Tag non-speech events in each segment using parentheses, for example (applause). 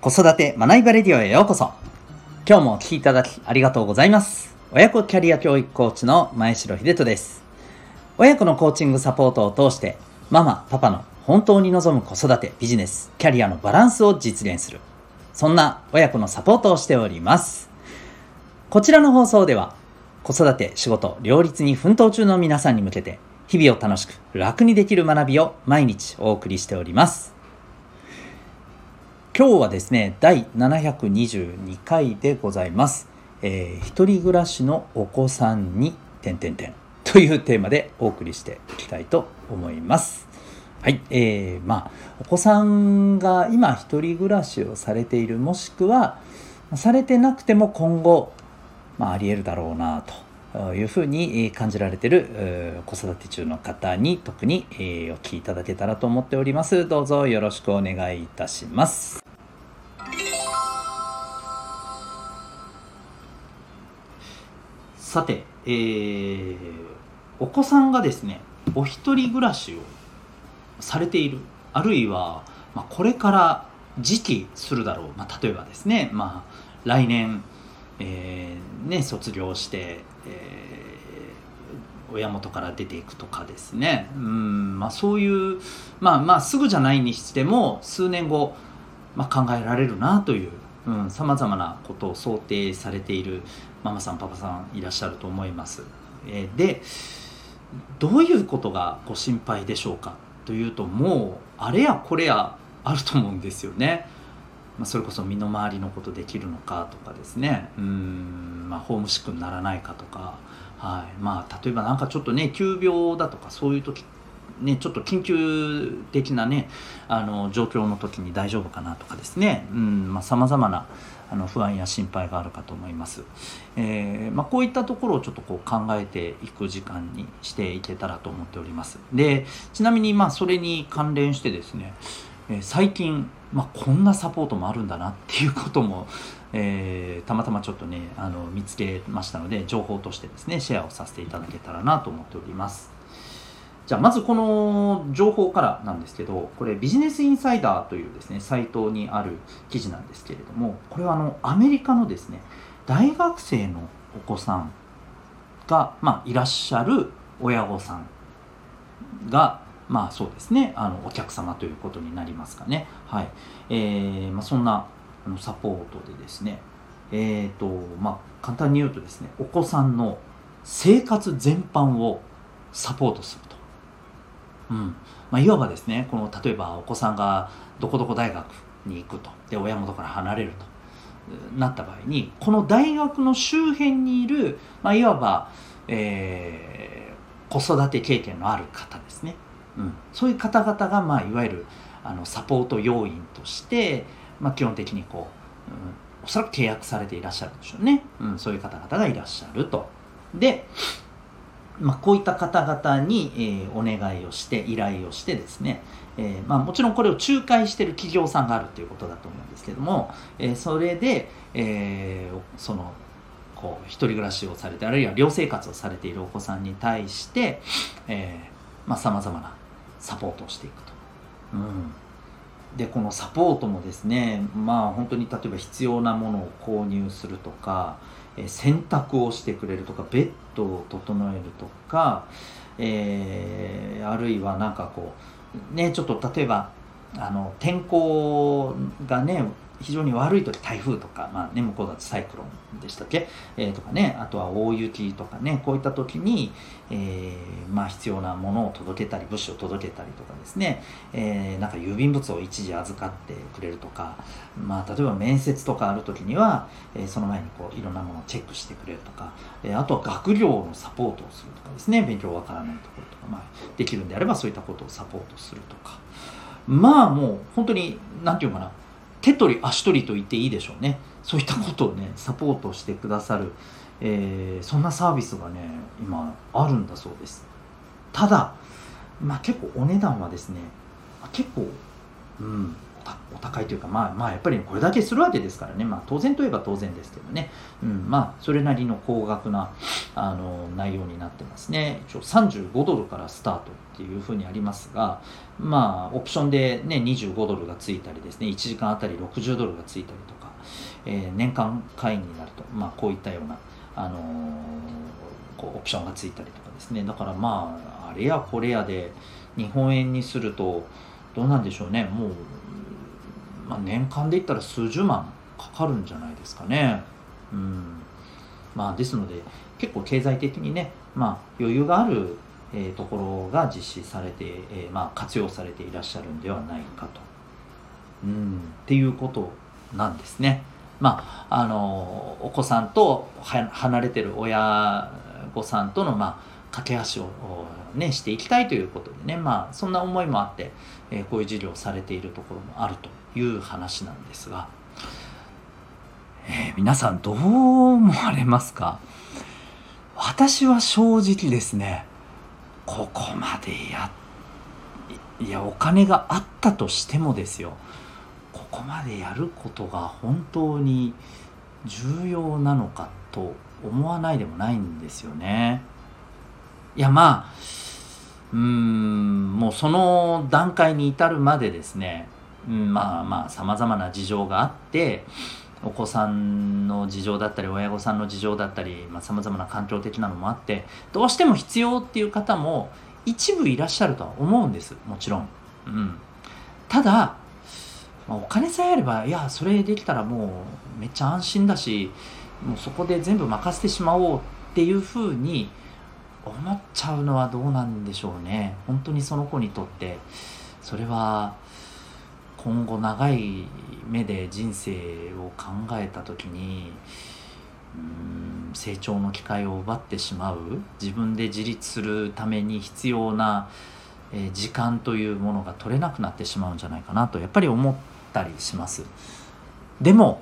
子育て学びバレディオへようこそ。今日もお聴きいただきありがとうございます。親子キャリア教育コーチの前城秀人です。親子のコーチングサポートを通して、ママ、パパの本当に望む子育て、ビジネス、キャリアのバランスを実現する。そんな親子のサポートをしております。こちらの放送では、子育て、仕事、両立に奮闘中の皆さんに向けて、日々を楽しく楽にできる学びを毎日お送りしております。今日はですね、第722回でございます。えー、一人暮らしのお子さんに、点々点というテーマでお送りしていきたいと思います。はい、えー、まあ、お子さんが今一人暮らしをされている、もしくは、されてなくても今後、まあ、あり得るだろうなというふうに感じられている子育て中の方に特にお聞きいただけたらと思っております。どうぞよろしくお願いいたします。さて、えー、お子さんがですね、お一人暮らしをされている、あるいは、まあ、これから時期するだろう、まあ、例えばですね、まあ、来年、えー、ね、卒業して、えー、親元から出ていくとかですね。うんまあそういうまあまあすぐじゃないにしても数年後、まあ、考えられるなというさまざまなことを想定されているママさんパパさんいらっしゃると思います。えー、でどういうことがご心配でしょうか？というともうあれやこれやあると思うんですよね。まあ、それこそ身の回りのことできるのかとかですねうん、まあ、ホームシックにならないかとか、はいまあ、例えば何かちょっとね急病だとかそういう時ね、ちょっと緊急的なねあの状況の時に大丈夫かなとかですね。さまざ、まなあの不安や心配があるかと思います、えーまあ、こういったところをちょっとこう考えていく時間にしていけたらと思っております。でちなみにまあそれに関連してですね、えー、最近まあ、こんなサポートもあるんだなっていうことも、えー、たまたまちょっとねあの見つけましたので情報としてですねシェアをさせていただけたらなと思っております。じゃあまずこの情報からなんですけどこれビジネスインサイダーというですねサイトにある記事なんですけれどもこれはあのアメリカのですね大学生のお子さんが、まあ、いらっしゃる親御さんがまあそうですねあのお客様ということになりますかね。はい。えーまあ、そんなサポートでですねえっ、ー、とまあ簡単に言うとですねお子さんの生活全般をサポートする、うん。まあ、いわばですねこの例えばお子さんがどこどこ大学に行くと。で親元から離れると。なった場合にこの大学の周辺にいる、まあ、いわば、えー、子育て経験のある方ですね。うん、そういう方々が、まあ、いわゆるあのサポート要員として、まあ、基本的にこう、うん、おそらく契約されていらっしゃるんでしょうね、うん、そういう方々がいらっしゃると。で、まあ、こういった方々に、えー、お願いをして依頼をしてですね、えーまあ、もちろんこれを仲介している企業さんがあるということだと思うんですけども、えー、それで、えー、そのこう一人暮らしをされてあるいは寮生活をされているお子さんに対して、えーまあ、様々なサポートをしていくと。うんでこのサポートもですねまあ本当に例えば必要なものを購入するとか、え洗濯をしてくれるとかベッドを整えるとか、えー、あるいは何かこうねちょっと例えばあの天候がね非常に悪い時台風とか、まあね、向こうだとサイクロンでしたっけ、えー、とかねあとは大雪とかねこういった時に、えー、まあ、必要なものを届けたり物資を届けたりとかですね、えー、なんか郵便物を一時預かってくれるとか、まあ、例えば面接とかある時には、えその前にこういろんなものをチェックしてくれるとか、えあとは学業のサポートをするとかですね。勉強わからないところとか、まあ、できるんであればそういったことをサポートするとか。まあもう本当に何て言うかな。手取り足取りと言っていいでしょうね。そういったことをねサポートしてくださる、えー、そんなサービスがね今あるんだそうです。ただまあ結構お値段はですね結構うんお高いというかまあまあやっぱりこれだけするわけですからね。まあ当然といえば当然ですけどね、うん、まあそれなりの高額なあの内容になってますね。一応35ドルからスタートっていうふうにありますがまあオプションでね25ドルがついたりですね1時間あたり60ドルがついたりとか、えー、年間会員になるとまあこういったようなあのー、こうオプションがついたりとかですね。だからまああれやこれやで日本円にするとどうなんでしょうね。もう、まあ、年間で言ったら数十万かかるんじゃないですかね。うん。まあ、ですので結構経済的にね、まあ、余裕がある、えー、ところが実施されて、えー、まあ、活用されていらっしゃるんではないかと。うんっていうことなんですね。まあ、あのお子さんと離れてる親御さんとの、まあ、架け橋を、ね、していきたいということでね、まあ、そんな思いもあって、えー、こういう授業をされているところもあるという話なんですが、えー、皆さんどう思われますか？私は正直ですねここまでやいやお金があったとしてもですよここまでやることが本当に重要なのかと思わないでもないんですよね。いやまあうんもうその段階に至るまでですね、うん、まあまあさまざまな事情があってお子さんの事情だったり親御さんの事情だったりさまざ、まな環境的なのもあってどうしても必要っていう方も一部いらっしゃるとは思うんです。もちろん。うん、ただ、ま、お金さえあればいやそれできたらもうめっちゃ安心だしもうそこで全部任せてしまおうっていうふうに思っちゃうのはどうなんでしょうね。本当にその子にとって。それは今後長い目で人生を考えた時にうん成長の機会を奪ってしまう自分で自立するために必要な、え、時間というものが取れなくなってしまうんじゃないかなとやっぱり思ったりします。でも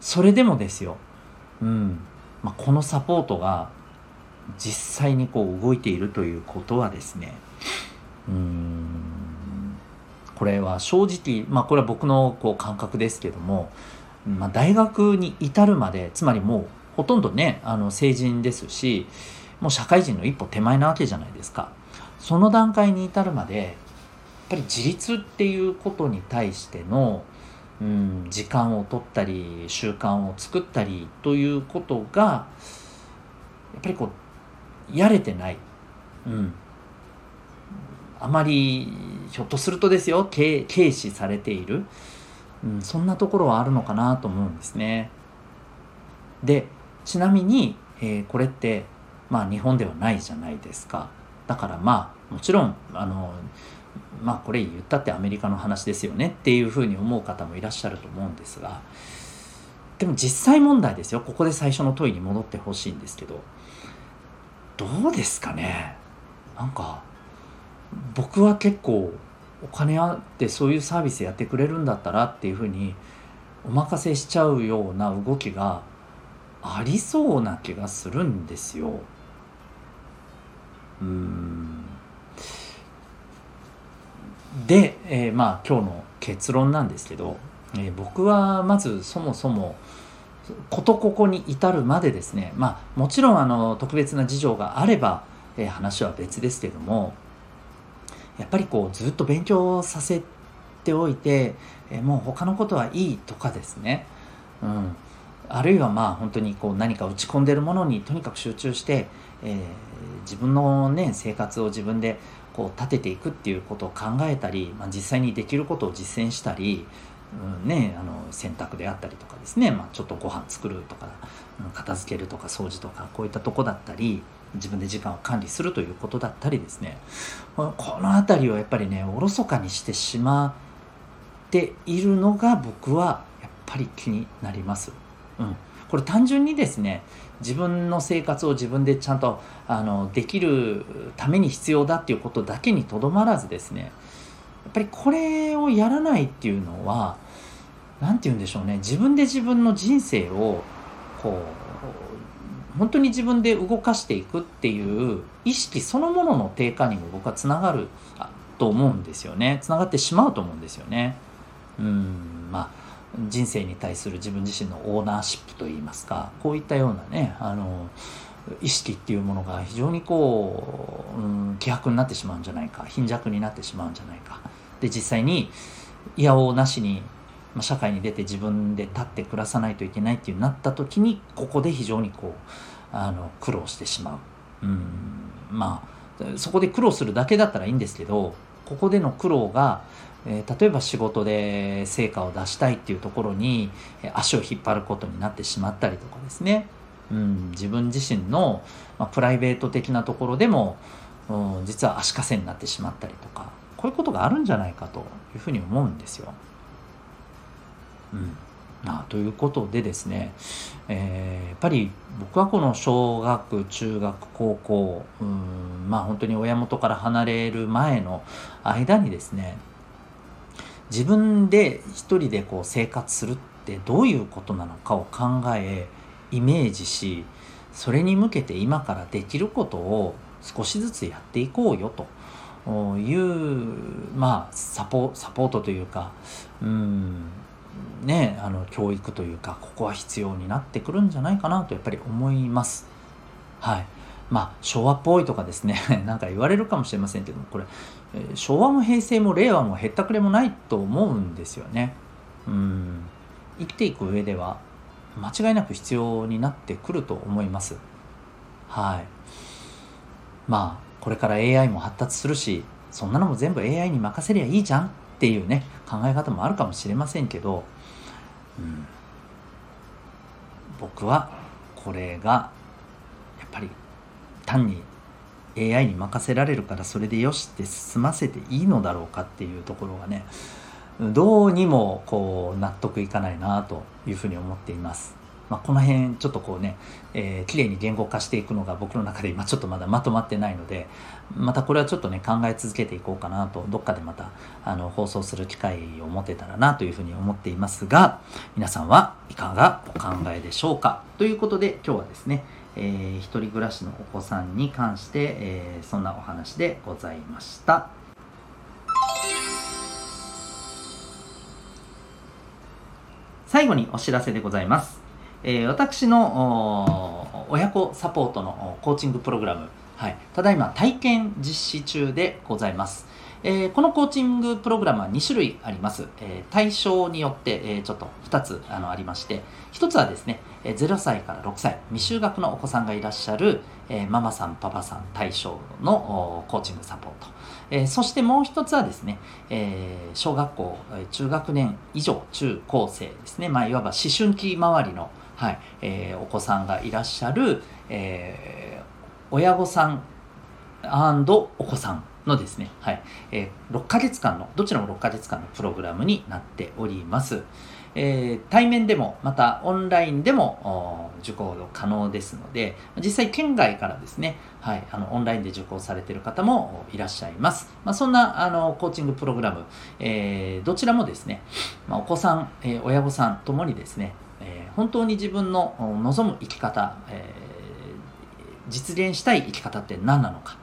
それでもですよ、うん。まあ、このサポートが実際にこう動いているということはですねうん。これは正直まあこれは僕のこう感覚ですけども、まあ、大学に至るまでつまりもうほとんどねあの成人ですしもう社会人の一歩手前なわけじゃないですかその段階に至るまでやっぱり自立っていうことに対してのうん、時間を取ったり習慣を作ったりということがやっぱりこうやれてない。うん。あまり、ひょっとするとですよ、軽視されている。うん、そんなところはあるのかなと思うんですね。で、ちなみに、えー、これって、まあ日本ではないじゃないですか。だからまあ、もちろん、あの、まあこれ言ったってアメリカの話ですよねっていうふうに思う方もいらっしゃると思うんですが、でも実際問題ですよ。ここで最初の問いに戻ってほしいんですけど、どうですかね？なんか僕は結構お金あってそういうサービスやってくれるんだったらっていうふうにお任せしちゃうような動きがありそうな気がするんですよ。うんで、えー、まあ今日の結論なんですけど、えー、僕はまずそもそもことここに至るまでですねまあもちろんあの特別な事情があれば、えー、話は別ですけどもやっぱりこうずっと勉強させておいて、え、もう他のことはいいとかですね、うん、あるいはまあ本当にこう何か打ち込んでるものにとにかく集中して、えー、自分のね生活を自分でこう立てていくっていうことを考えたり、まあ、実際にできることを実践したり、うんね、あの洗濯であったりとかですね、まあ、ちょっとご飯作るとかうん片付けるとか掃除とかこういったとこだったり自分で時間を管理するということだったりですねこの辺りをやっぱりねおろそかにしてしまっているのが僕はやっぱり気になります。うん、これ単純にですね自分の生活を自分でちゃんとあのできるために必要だっていうことだけにとどまらずですねやっぱりこれをやらないっていうのは何て言うんでしょうね自分で自分の人生をこう本当に自分で動かしていくっていう意識そのものの低下にも僕はつながると思うんですよねつながってしまうと思うんですよね。うんまあ人生に対する自分自身のオーナーシップといいますかこういったようなねあの意識っていうものが非常にこう、うん、希薄になってしまうんじゃないか貧弱になってしまうんじゃないかで実際にいやおなしに、まあ、社会に出て自分で立って暮らさないといけないっていうなった時にここで非常にこうあの苦労してしまう、うん、まあそこで苦労するだけだったらいいんですけどここでの苦労がえー、例えば仕事で成果を出したいっていうところに足を引っ張ることになってしまったりとかですね、うん、自分自身の、まあ、プライベート的なところでも、うん、実は足かせになってしまったりとかこういうことがあるんじゃないかというふうに思うんですよ。うん。あ、ということでですね、えー、やっぱり僕はこの小学中学高校うんまあ本当に親元から離れる前の間にですね自分で一人でこう生活するってどういうことなのかを考えイメージしそれに向けて今からできることを少しずつやっていこうよというまあサポサポートというかうんねあの教育というかここは必要になってくるんじゃないかなとやっぱり思います。はいまあ昭和っぽいとかですね (laughs) なんか言われるかもしれませんけどもこれ昭和も平成も令和もへったくれもないと思うんですよね。うん生きていく上では間違いなく必要になってくると思います。はい。まあこれから AI も発達するしそんなのも全部 AI に任せりゃいいじゃんっていうね考え方もあるかもしれませんけど、うん、僕はこれがやっぱり単に AI に任せられるからそれでよしって済ませていいのだろうかっていうところがねどうにもこう納得いかないなというふうに思っています。まあ、この辺ちょっとこうね、えー、綺麗に言語化していくのが僕の中で今ちょっとまだまとまってないのでまたこれはちょっとね考え続けていこうかなとどっかでまたあの放送する機会を持てたらなというふうに思っていますが皆さんはいかがお考えでしょうか？ということで今日はですねえー、一人暮らしのお子さんに関して、えー、そんなお話でございました。最後にお知らせでございます、えー、私の親子サポートのコーチングプログラム、はい、ただいま体験実施中でございます。えー、このコーチングプログラムは2種類あります。えー、対象によって、えー、ちょっと2つあのありまして、1つはですね、えー、0歳から6歳、未就学のお子さんがいらっしゃる、えー、ママさん、パパさん対象のコーチングサポート。えー、そしてもう1つはですね、えー、小学校、中学年以上、中高生ですね、まあ、いわば思春期周りの、はい。えー、お子さんがいらっしゃる、えー、親御さんお子さんのですね、はい。えー、6ヶ月間の、どちらも6ヶ月間のプログラムになっております。えー、対面でも、またオンラインでも受講可能ですので、実際県外からですね、はい、あのオンラインで受講されている方もいらっしゃいます。まあ、そんなあのコーチングプログラム、えー、どちらもですね、まあ、お子さん、えー、親御さんともにですね、えー、本当に自分の望む生き方、えー、実現したい生き方って何なのか、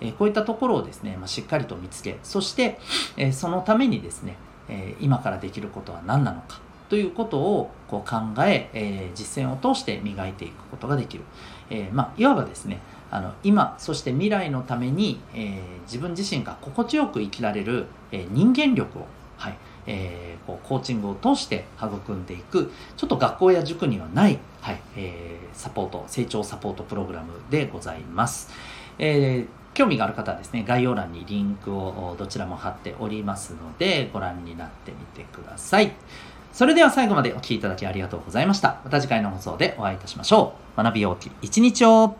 えこういったところをですね、まあ、しっかりと見つけそして、えそのためにですね、え今からできることは何なのか。ということをこう考ええ実践を通して磨いていくことができる、えまあ、いわばですねあの今そして未来のために、えー自分自身が心地よく生きられる、え人間力を、はいえー、こうコーチングを通して育んでいくちょっと学校や塾にはない、はいえー、サポート成長サポートプログラムでございます。えー興味がある方はですね、概要欄にリンクをどちらも貼っておりますので、ご覧になってみてください。それでは最後までお聴きいただきありがとうございました。また次回の放送でお会いいたしましょう。学びようき一日を